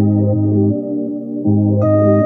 Música